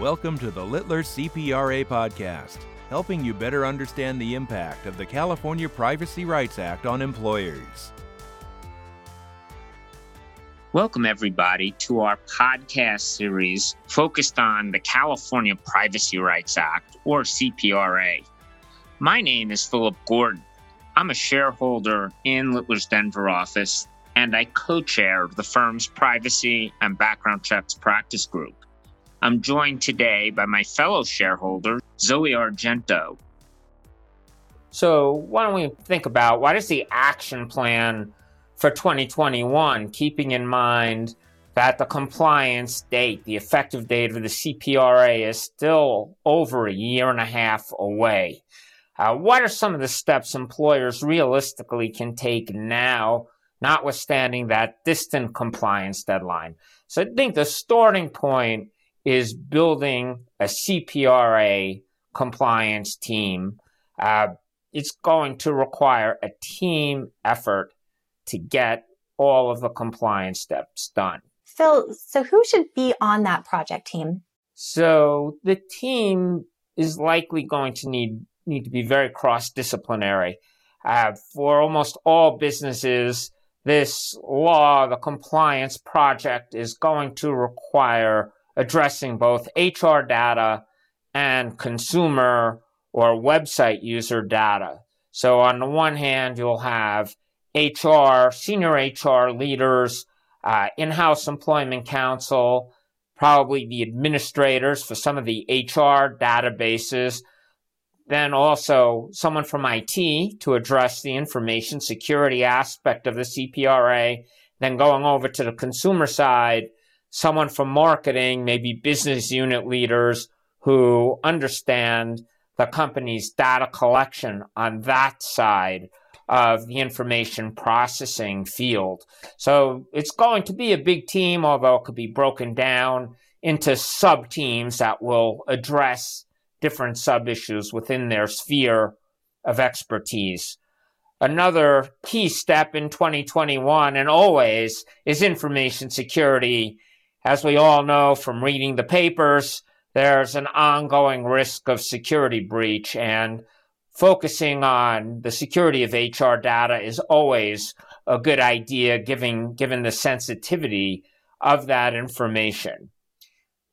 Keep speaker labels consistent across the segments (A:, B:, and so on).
A: Welcome to the Littler CPRA podcast, helping you better understand the impact of the California Privacy Rights Act on employers.
B: Welcome, everybody, to our podcast series focused on the California Privacy Rights Act, or CPRA. My name is Philip Gordon. I'm a shareholder in Littler's Denver office, and I co chair the firm's privacy and background checks practice group. I'm joined today by my fellow shareholder, Zoe Argento.
C: So, why don't we think about what is the action plan for 2021, keeping in mind that the compliance date, the effective date of the CPRA, is still over a year and a half away? Uh, what are some of the steps employers realistically can take now, notwithstanding that distant compliance deadline? So, I think the starting point is building a CPRA compliance team. Uh, it's going to require a team effort to get all of the compliance steps done.
D: Phil, so who should be on that project team?
C: So the team is likely going to need need to be very cross disciplinary. Uh, for almost all businesses, this law, the compliance project, is going to require addressing both HR data and consumer or website user data. So on the one hand, you'll have HR, senior HR leaders, uh, in-house employment counsel, probably the administrators for some of the HR databases, then also someone from IT to address the information security aspect of the CPRA, then going over to the consumer side, someone from marketing, maybe business unit leaders who understand the company's data collection on that side of the information processing field. So it's going to be a big team, although it could be broken down into sub teams that will address different sub issues within their sphere of expertise. Another key step in 2021 and always is information security as we all know from reading the papers, there's an ongoing risk of security breach, and focusing on the security of HR data is always a good idea, given, given the sensitivity of that information.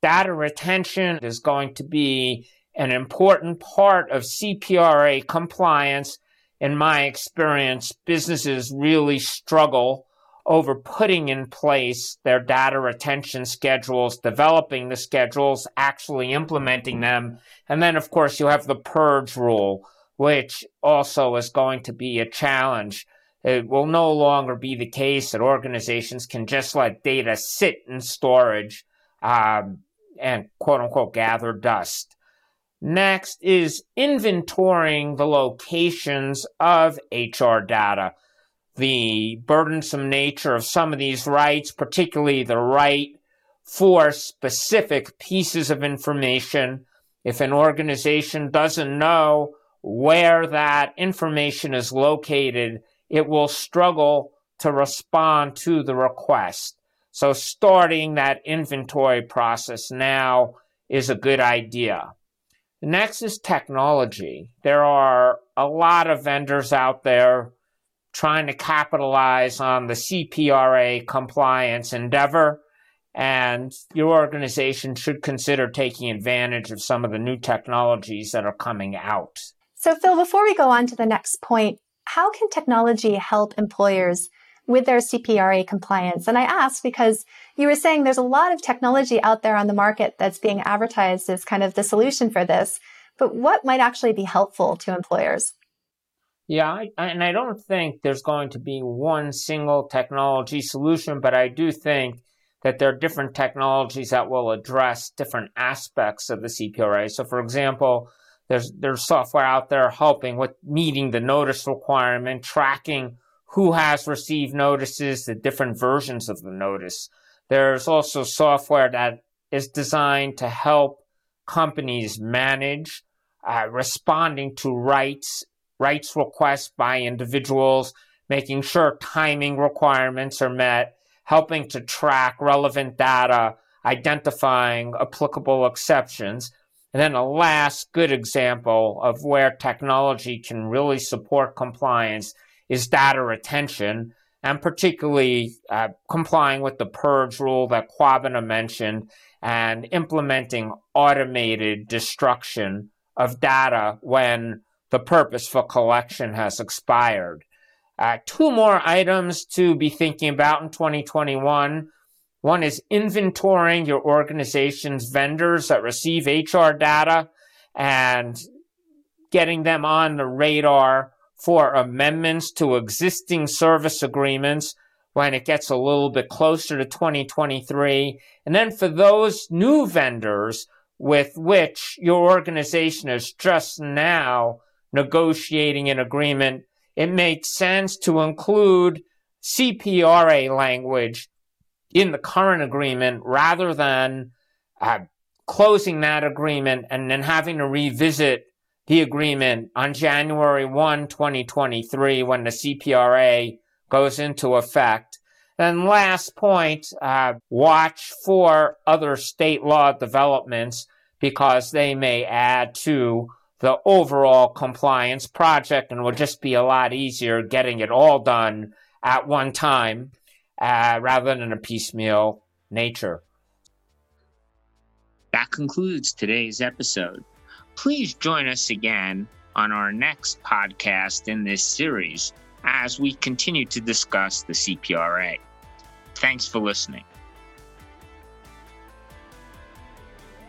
C: Data retention is going to be an important part of CPRA compliance. In my experience, businesses really struggle over putting in place their data retention schedules, developing the schedules, actually implementing them. And then, of course, you have the purge rule, which also is going to be a challenge. It will no longer be the case that organizations can just let data sit in storage um, and quote unquote gather dust. Next is inventorying the locations of HR data the burdensome nature of some of these rights, particularly the right for specific pieces of information. If an organization doesn't know where that information is located, it will struggle to respond to the request. So starting that inventory process now is a good idea. Next is technology. There are a lot of vendors out there trying to capitalize on the CPRA compliance endeavor. And your organization should consider taking advantage of some of the new technologies that are coming out.
D: So, Phil, before we go on to the next point, how can technology help employers with their CPRA compliance? And I ask because you were saying there's a lot of technology out there on the market that's being advertised as kind of the solution for this. But what might actually be helpful to employers?
C: Yeah, and I don't think there's going to be one single technology solution, but I do think that there are different technologies that will address different aspects of the CPRA. So, for example, there's there's software out there helping with meeting the notice requirement, tracking who has received notices, the different versions of the notice. There's also software that is designed to help companies manage uh, responding to rights rights requests by individuals, making sure timing requirements are met, helping to track relevant data identifying applicable exceptions. And then a last good example of where technology can really support compliance is data retention, and particularly uh, complying with the purge rule that Kwabena mentioned and implementing automated destruction of data when the purpose for collection has expired. Uh, two more items to be thinking about in 2021. One is inventorying your organization's vendors that receive HR data and getting them on the radar for amendments to existing service agreements when it gets a little bit closer to 2023. And then for those new vendors with which your organization is just now negotiating an agreement, it makes sense to include CPRA language in the current agreement rather than uh, closing that agreement and then having to revisit the agreement on January 1, 2023, when the CPRA goes into effect. And last point, uh, watch for other state law developments because they may add to the overall compliance project and will just be a lot easier getting it all done at one time uh, rather than a piecemeal nature.
B: That concludes today's episode. Please join us again on our next podcast in this series as we continue to discuss the CPRA. Thanks for listening.